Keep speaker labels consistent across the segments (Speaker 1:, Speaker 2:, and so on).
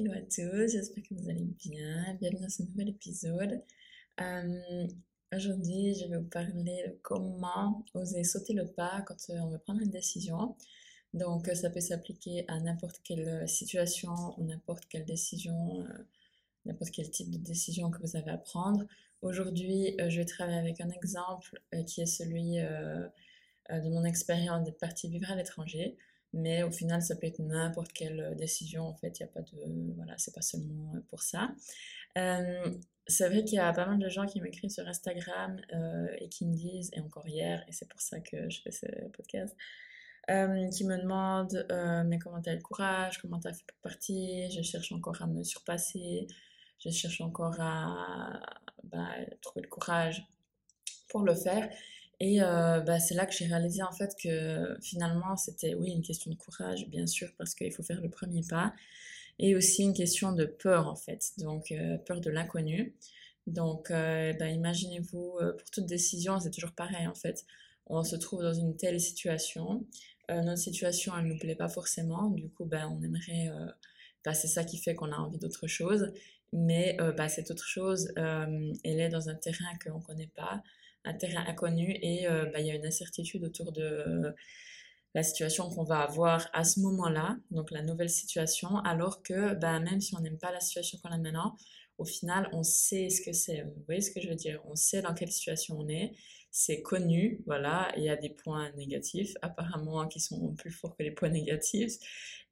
Speaker 1: Hello à tous, j'espère que vous allez bien. Bienvenue dans ce nouvel épisode. Euh, aujourd'hui, je vais vous parler de comment oser sauter le pas quand euh, on veut prendre une décision. Donc, euh, ça peut s'appliquer à n'importe quelle situation ou n'importe quelle décision, n'importe quel type de décision que vous avez à prendre. Aujourd'hui, je vais travailler avec un exemple qui est celui de mon expérience d'être partie vivre à l'étranger. Mais au final, ça peut être n'importe quelle euh, décision. En fait, il n'y a pas de. Voilà, c'est pas seulement euh, pour ça. Euh, c'est vrai qu'il y a pas mal de gens qui m'écrivent sur Instagram et qui me disent, et encore hier, et c'est pour ça que je fais ce podcast, qui me demandent Mais comment tu as le courage? Comment tu as fait pour partir? Je cherche encore à me surpasser. Je cherche encore à bah, trouver le courage pour le faire. Et euh, bah, c'est là que j'ai réalisé en fait que finalement c'était oui une question de courage bien sûr parce qu'il faut faire le premier pas. Et aussi une question de peur en fait. Donc euh, peur de l'inconnu. Donc euh, bah, imaginez-vous pour toute décision c'est toujours pareil en fait. On se trouve dans une telle situation. Notre situation elle nous plaît pas forcément. Du coup bah, on aimerait bah, c'est ça qui fait qu'on a envie d'autre chose. Mais bah, cette autre chose elle est dans un terrain qu'on connaît pas un terrain inconnu et euh, bah, il y a une incertitude autour de euh, la situation qu'on va avoir à ce moment-là, donc la nouvelle situation, alors que bah, même si on n'aime pas la situation qu'on a maintenant, au final, on sait ce que c'est. Vous voyez ce que je veux dire? On sait dans quelle situation on est. C'est connu, voilà. Il y a des points négatifs, apparemment, qui sont plus forts que les points négatifs.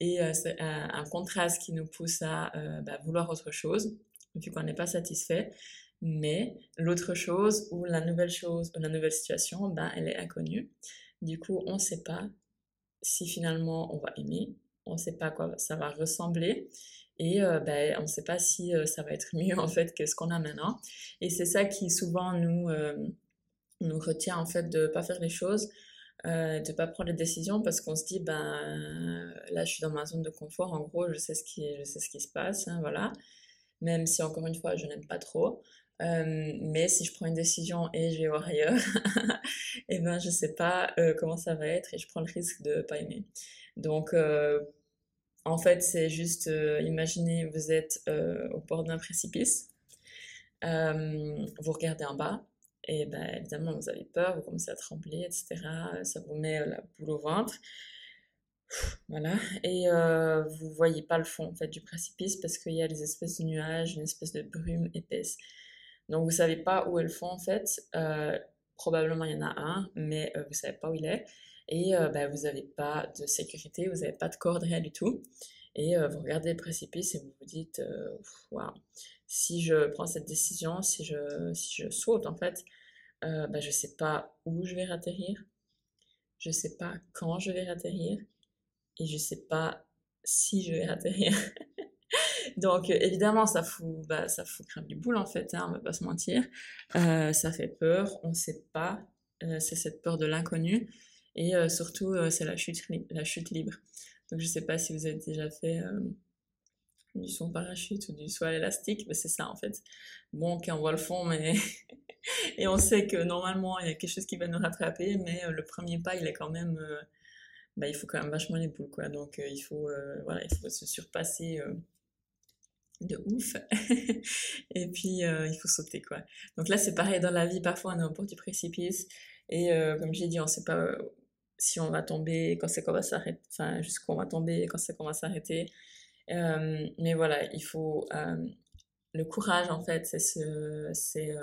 Speaker 1: Et euh, c'est un, contraste qui nous pousse à bah, vouloir autre chose, vu qu'on n'est pas satisfait. Mais l'autre chose ou la nouvelle chose ou la nouvelle situation, ben, elle est inconnue. Du coup, on ne sait pas si finalement on va aimer, on ne sait pas quoi ça va ressembler et euh, ben, on ne sait pas si euh, ça va être mieux en fait que ce qu'on a maintenant. Et c'est ça qui souvent nous, euh, nous retient en fait de ne pas faire les choses, de ne pas prendre les décisions parce qu'on se dit ben là je suis dans ma zone de confort, en gros je sais ce qui, je sais ce qui se passe, hein, voilà. Même si encore une fois je n'aime pas trop. Euh, mais si je prends une décision et je vais voir ailleurs, et ben je sais pas euh, comment ça va être et je prends le risque de pas aimer. Donc euh, en fait c'est juste imaginez vous êtes au bord d'un précipice, vous regardez en bas et ben évidemment vous avez peur, vous commencez à trembler etc. Ça vous met la boule au ventre. Voilà, et euh, vous voyez pas le fond en fait du précipice parce qu'il y a des espèces de nuages, une espèce de brume épaisse. Donc vous savez pas où est le fond en fait. Euh, probablement il y en a un, mais euh, vous savez pas où il est. Et euh, ben, vous n'avez pas de sécurité, vous n'avez pas de corde, rien du tout. Et vous regardez le précipice et vous vous dites, waouh, si je prends cette décision, si je, si je saute en fait, ben, je sais pas où je vais atterrir, je sais pas quand je vais atterrir, et je sais pas si je vais atterrir. Donc euh, évidemment, ça fout, bah, ça fout du boule en fait, hein, on va pas se mentir. Euh, ça fait peur, on ne sait pas. Euh, c'est cette peur de l'inconnu et surtout c'est la chute, la chute libre. Donc je sais pas si vous avez déjà fait du son parachute ou du saut à l'élastique, mais c'est ça en fait. Bon, ok, on voit le fond, mais et on sait que normalement il y a quelque chose qui va nous rattraper, mais le premier pas il est quand même bah, il faut quand même vachement les boules quoi donc il faut voilà il faut se surpasser de ouf. et puis, euh, il faut sauter, quoi. Donc là, c'est pareil dans la vie. Parfois, on est au bord du précipice. Et euh, comme j'ai dit, on sait pas euh, si on va tomber, quand c'est qu'on va s'arrêter, enfin, jusqu'où on va tomber, quand c'est qu'on va s'arrêter. mais voilà, il faut... le courage, en fait, c'est ce, c'est,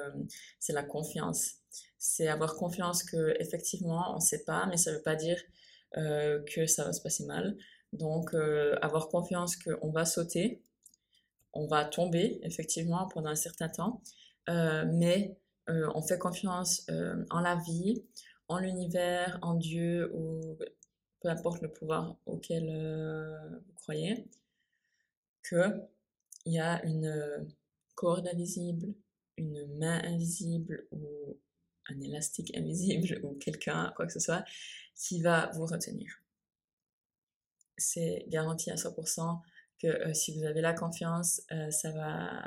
Speaker 1: c'est la confiance. C'est avoir confiance que effectivement, on sait pas, mais ça veut pas dire que ça va se passer mal. Donc, avoir confiance qu'on va sauter, on va tomber effectivement pendant un certain temps, euh, mais euh, on fait confiance euh, en la vie, en l'univers, en Dieu, ou peu importe le pouvoir auquel vous croyez, qu'il y a une corde invisible, une main invisible ou un élastique invisible ou quelqu'un, quoi que ce soit, qui va vous retenir. C'est garanti à 100% que euh, si vous avez la confiance, euh, ça, va,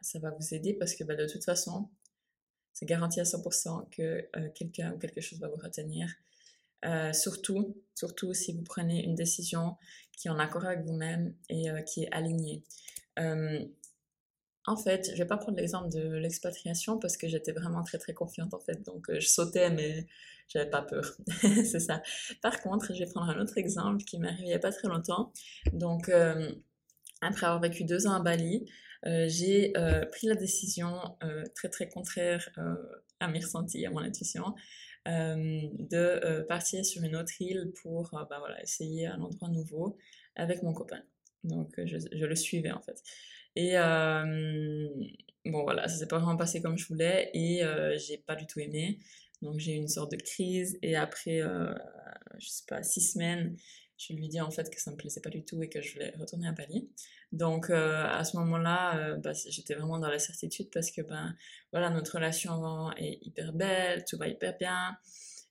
Speaker 1: ça va vous aider parce que bah, de toute façon, c'est garanti à 100% que euh, quelqu'un ou quelque chose va vous retenir. surtout, surtout si vous prenez une décision qui est en accord avec vous-même et qui est alignée. En fait, je vais pas prendre l'exemple de l'expatriation parce que j'étais vraiment très très confiante en fait, donc euh, je sautais mais j'avais pas peur, c'est ça. Par contre, je vais prendre un autre exemple qui m'est arrivé il y a pas très longtemps. Donc, euh, après avoir vécu deux ans à Bali, euh, j'ai pris la décision très très contraire à mes ressentis, à mon intuition, de partir sur une autre île pour bah, essayer un endroit nouveau avec mon copain. Donc, je le suivais en fait. Et euh, bon, voilà, ça s'est pas vraiment passé comme je voulais et euh, j'ai pas du tout aimé. Donc j'ai eu une sorte de crise et après, euh, je sais pas, six semaines, je lui dis en fait que ça me plaisait pas du tout et que je voulais retourner à Bali. Donc à ce moment-là, bah, j'étais vraiment dans la certitude parce que ben voilà, notre relation est hyper belle, tout va hyper bien.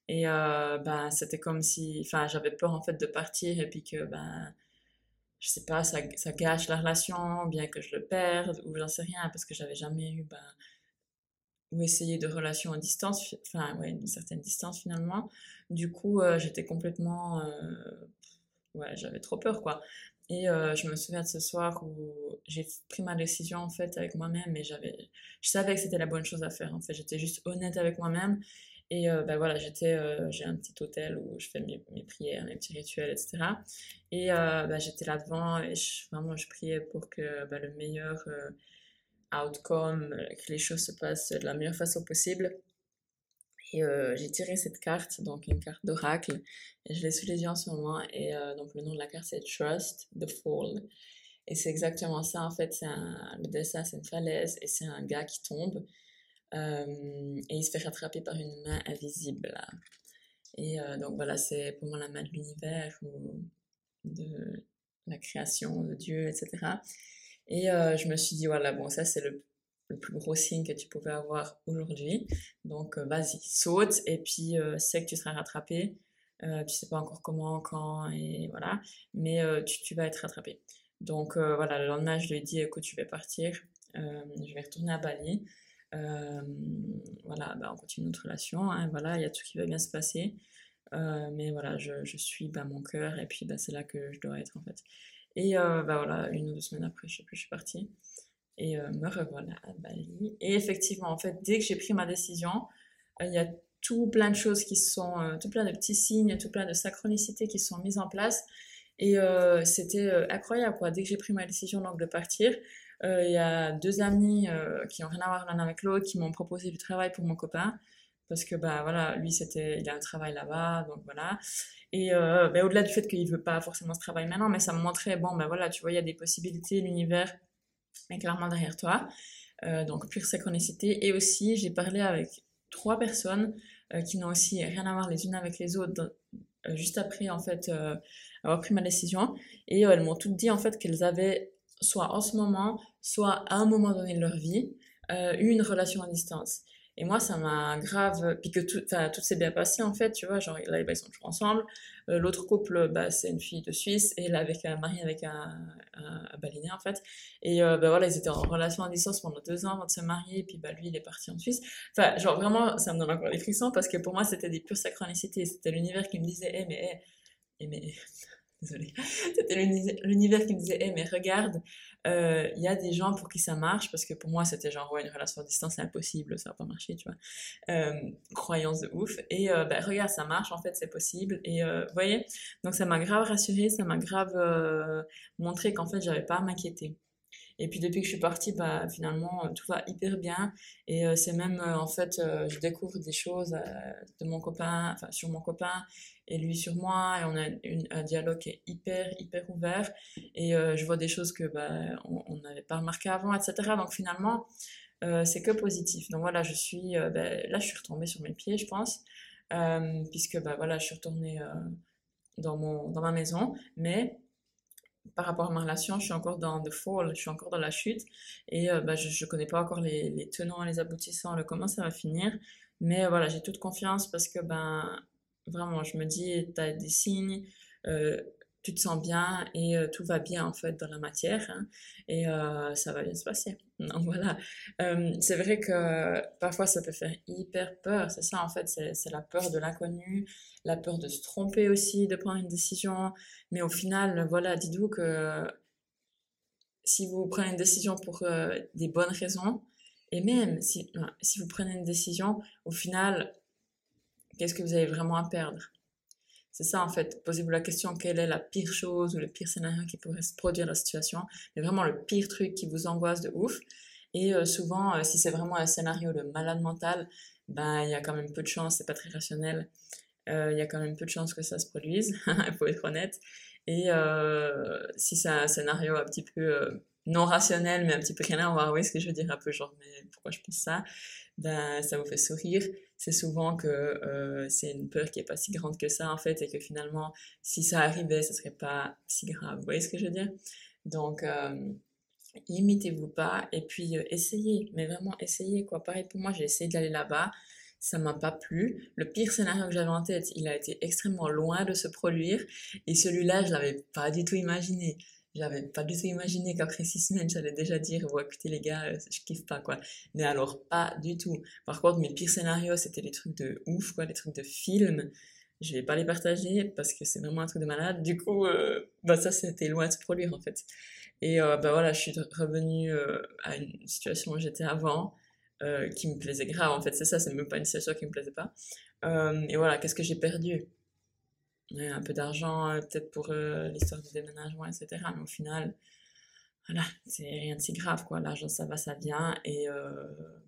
Speaker 1: Et ben c'était comme si, enfin j'avais peur en fait de partir et puis que ben je sais pas, ça, ça, gâche la relation, bien que je le perde, ou j'en sais rien, parce que j'avais jamais eu, ben, ou essayé de relation à distance, enfin, ouais, une certaine distance finalement. Du coup, euh, j'étais complètement, euh, ouais, j'avais trop peur, quoi. Et euh, je me souviens de ce soir où j'ai pris ma décision, en fait, avec moi-même, et j'avais, je savais que c'était la bonne chose à faire, en fait. J'étais juste honnête avec moi-même, et euh, ben voilà, j'étais, euh, j'ai un petit hôtel où je fais mes, mes, prières, mes petits rituels, etc. Et euh, ben j'étais là devant et je, vraiment je priais pour que ben, le meilleur outcome, que les choses se passent de la meilleure façon possible. Et j'ai tiré cette carte, donc une carte d'oracle, et je l'ai sous les yeux en ce moment. Et donc le nom de la carte c'est Trust the Fall. Et c'est exactement ça en fait. C'est le dessin c'est une falaise et c'est un gars qui tombe. Euh, et il se fait rattraper par une main invisible. Et euh, donc voilà, c'est pour moi la main de l'univers ou de la création de Dieu, etc. Et euh, je me suis dit, voilà, bon, ça c'est le, plus gros signe que tu pouvais avoir aujourd'hui. Donc vas-y, saute et puis sais que tu seras rattrapé. tu sais pas encore comment, quand, et voilà, mais tu, tu, vas être rattrapé. Donc voilà, le lendemain, je lui ai dit, écoute, je vais partir, je vais retourner à Bali. Euh, voilà, bah, on continue notre relation, hein, voilà, il y a tout qui va bien se passer. Euh, mais voilà, je, suis bah, mon cœur et puis bah, c'est là que je dois être en fait. Et euh, voilà, une ou deux semaines après, je sais plus, je suis partie. Et me revoilà à Bali. Et effectivement, en fait, dès que j'ai pris ma décision, il y a tout plein de choses qui sont, tout plein de petits signes, tout plein de synchronicités qui sont mises en place. Et c'était incroyable, quoi. Dès que j'ai pris ma décision donc, de partir, il y a deux amis euh, qui n'ont rien à voir l'un avec l'autre qui m'ont proposé du travail pour mon copain. Parce que bah voilà lui c'était il a un travail là-bas donc voilà. Et euh, bah, au-delà du fait qu'il veut pas forcément ce travail maintenant mais ça me montrait bon ben voilà tu vois il y a des possibilités l'univers est clairement derrière toi. Donc pure synchronicité. Et aussi j'ai parlé avec trois personnes qui n'ont aussi rien à voir les unes avec les autres juste après en fait avoir pris ma décision. Et elles m'ont toutes dit en fait qu'elles avaient soit en ce moment, soit à un moment donné de leur vie, euh, une relation à distance. Et moi, ça m'a grave. Puis que tout, tout s'est bien passé, en fait, tu vois. Genre, là, ils sont toujours ensemble. Euh, l'autre couple, bah, c'est une fille de Suisse. Et là, avec un mari avec un, un, en fait. Et euh, bah, voilà, ils étaient en relation à distance pendant deux ans avant de se marier. Et puis, bah, lui, il est parti en Suisse. Enfin, genre, vraiment, ça me donne encore des frissons parce que pour moi, c'était des pures synchronicités. C'était l'univers qui me disait, hé, mais, hé, hey, mais désolée, c'était l'univers qui me disait, hé, mais regarde, il euh, y a des gens pour qui ça marche, parce que pour moi, c'était genre, ouais, une relation à distance, c'est impossible, ça va pas marcher, tu vois. Euh, croyance de ouf. Et euh, ben, regarde, ça marche, en fait, c'est possible. Et vous voyez, donc ça m'a grave rassurée, ça m'a grave montré qu'en fait, j'avais pas à m'inquiéter. Et puis depuis que je suis partie, bah, finalement, tout va hyper bien. Et c'est même, en fait, je découvre des choses de mon copain, enfin, sur mon copain et lui sur moi. Et on a un dialogue qui est hyper, hyper ouvert. Et je vois des choses que bah, on n'avait pas remarqué avant, etc. Donc finalement, c'est que positif. Donc voilà, je suis, bah, là, je suis retombée sur mes pieds, je pense. puisque bah, voilà, je suis retournée dans, mon, dans ma maison. Mais par rapport à ma relation, je suis encore dans the fall, je suis encore dans la chute et euh, bah, je ne connais pas encore les, les, tenants les aboutissants, le comment ça va finir. Mais euh, voilà, j'ai toute confiance parce que ben vraiment, je me dis, tu as des signes, euh, tu te sens bien et euh, tout va bien en fait dans la matière hein, et euh, ça va bien se passer. Donc voilà, euh, c'est vrai que parfois ça peut faire hyper peur, c'est ça en fait, c'est la peur de l'inconnu, la peur de se tromper aussi, de prendre une décision, mais au final, voilà, dites-vous que si vous prenez une décision pour des bonnes raisons, et même si, si vous prenez une décision, au final, qu'est-ce que vous avez vraiment à perdre? C'est ça en fait. Posez-vous la question quelle est la pire chose ou le pire scénario qui pourrait se produire dans la situation. Mais vraiment le pire truc qui vous angoisse de ouf. Et euh, souvent, euh, si c'est vraiment un scénario de malade mental, ben il y a quand même peu de chance, c'est pas très rationnel. Euh, il y a quand même peu de chances que ça se produise, il faut être honnête. Et si c'est un scénario un petit peu non rationnel, mais un petit peu rien on va voir ce que je veux dire un peu genre, mais pourquoi je pense ça ben, ça vous fait sourire, c'est souvent que euh, c'est une peur qui est pas si grande que ça en fait et que finalement si ça arrivait ce serait pas si grave. Vous voyez ce que je veux dire? Donc euh, limitez-vous pas et puis euh, essayez, mais vraiment essayez quoi. Pareil pour moi, j'ai essayé d'aller là-bas, ça m'a pas plu. Le pire scénario que j'avais en tête, il a été extrêmement loin de se produire et celui-là, je l'avais pas du tout imaginé. J'avais pas du tout imaginé qu'après six semaines, j'allais déjà dire, écoutez les gars, euh, je kiffe pas, quoi. Mais alors, pas du tout. Par contre, mes pires scénarios, c'était les trucs de ouf, quoi, les trucs de film. Je vais pas les partager parce que c'est vraiment un truc de malade. Du coup, euh, bah ça, c'était loin de se produire, en fait. Et euh, bah voilà, je suis revenue à une situation où j'étais avant, qui me plaisait grave, en fait. C'est ça, c'est même pas une situation qui me plaisait pas. et voilà, qu'est-ce que j'ai perdu? Un peu d'argent euh, peut-être pour euh, l'histoire du déménagement, etc. Mais au final, voilà, c'est rien de si grave, quoi. L'argent, ça va, ça vient. Et euh,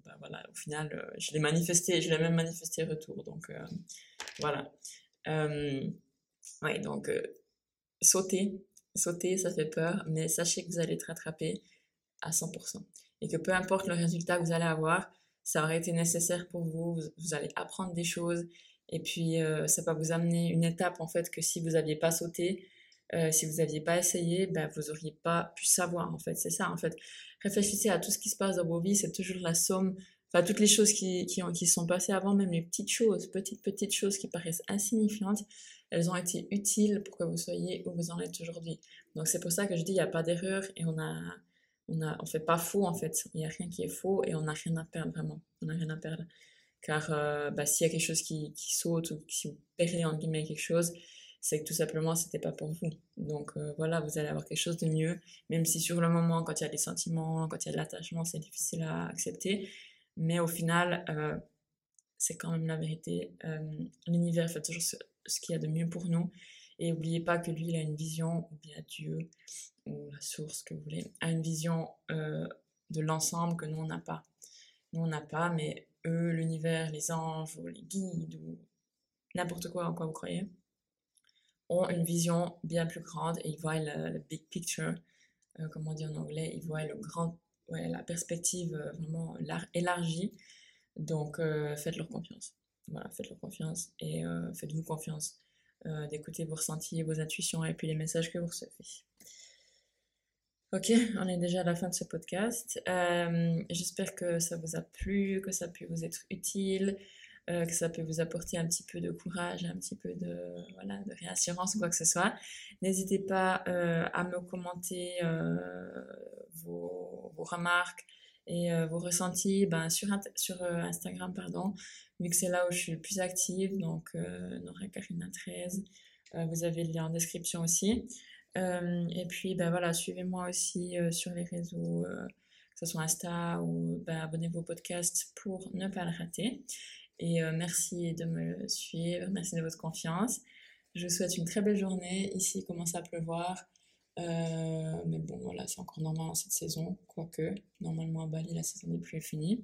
Speaker 1: bah, voilà, au final, je l'ai manifesté, je l'ai même manifesté retour. Donc, voilà. ouais, donc, sauter, sauter, ça fait peur, mais sachez que vous allez être rattrapé à 100%. Et que peu importe le résultat que vous allez avoir, ça aurait été nécessaire pour vous, vous allez apprendre des choses et puis, euh, ça va vous amener une étape, en fait, que si vous n'aviez pas sauté, euh, si vous n'aviez pas essayé, ben, vous n'auriez pas pu savoir, en fait. C'est ça, en fait. Réfléchissez à tout ce qui se passe dans vos vies, c'est toujours la somme, enfin, toutes les choses qui, qui, ont, qui sont passées avant, même les petites choses, petites, petites choses qui paraissent insignifiantes, elles ont été utiles pour que vous soyez où vous en êtes aujourd'hui. Donc, c'est pour ça que je dis, il n'y a pas d'erreur et on a, on on fait pas faux, en fait. Il n'y a rien qui est faux et on n'a rien à perdre, vraiment. On n'a rien à perdre. Car euh, bah, s'il y a quelque chose qui, saute ou si vous perdez en guillemets quelque chose, c'est que tout simplement c'était pas pour vous. Donc euh, voilà, vous allez avoir quelque chose de mieux, même si sur le moment, quand il y a des sentiments, quand il y a de l'attachement, c'est difficile à accepter. Mais au final, euh, c'est quand même la vérité. L'univers fait toujours ce, ce qu'il y a de mieux pour nous. Et n'oubliez pas que lui, il a une vision, ou bien Dieu, ou la source que vous voulez, a une vision de l'ensemble que nous, on n'a pas. Nous, on n'a pas, mais eux, l'univers, les anges, ou les guides, ou n'importe quoi en quoi vous croyez, ont une vision bien plus grande et ils voient le, big picture, euh, comme on dit en anglais, ils voient le grand, ouais, la perspective euh, vraiment élargie. Donc, euh, faites-leur confiance. Voilà, faites-leur confiance et faites-vous confiance d'écouter vos ressentis, vos intuitions et puis les messages que vous recevez. Ok, on est déjà à la fin de ce podcast. Euh, j'espère que ça vous a plu, que ça pu vous être utile, euh, que ça peut vous apporter un petit peu de courage, un petit peu de, réassurance ou quoi que ce soit. N'hésitez pas euh, à me commenter vos, remarques et vos ressentis ben, sur, Instagram, vu que c'est là où je suis plus active, donc Nora Karina 13. vous avez le lien en description aussi. Euh, et puis, ben voilà, suivez-moi aussi euh, sur les réseaux, euh, que ce soit Insta ou ben, abonnez-vous au podcast pour ne pas le rater. Et merci de me suivre, merci de votre confiance. Je vous souhaite une très belle journée. Ici, il commence à pleuvoir. mais bon, voilà, c'est encore normal en cette saison, quoique normalement à Bali, la saison des pluies est finie.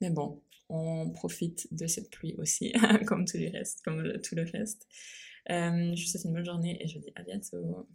Speaker 1: Mais bon, on profite de cette pluie aussi, comme tout le reste. je vous souhaite une bonne journée et je vous dis à bientôt.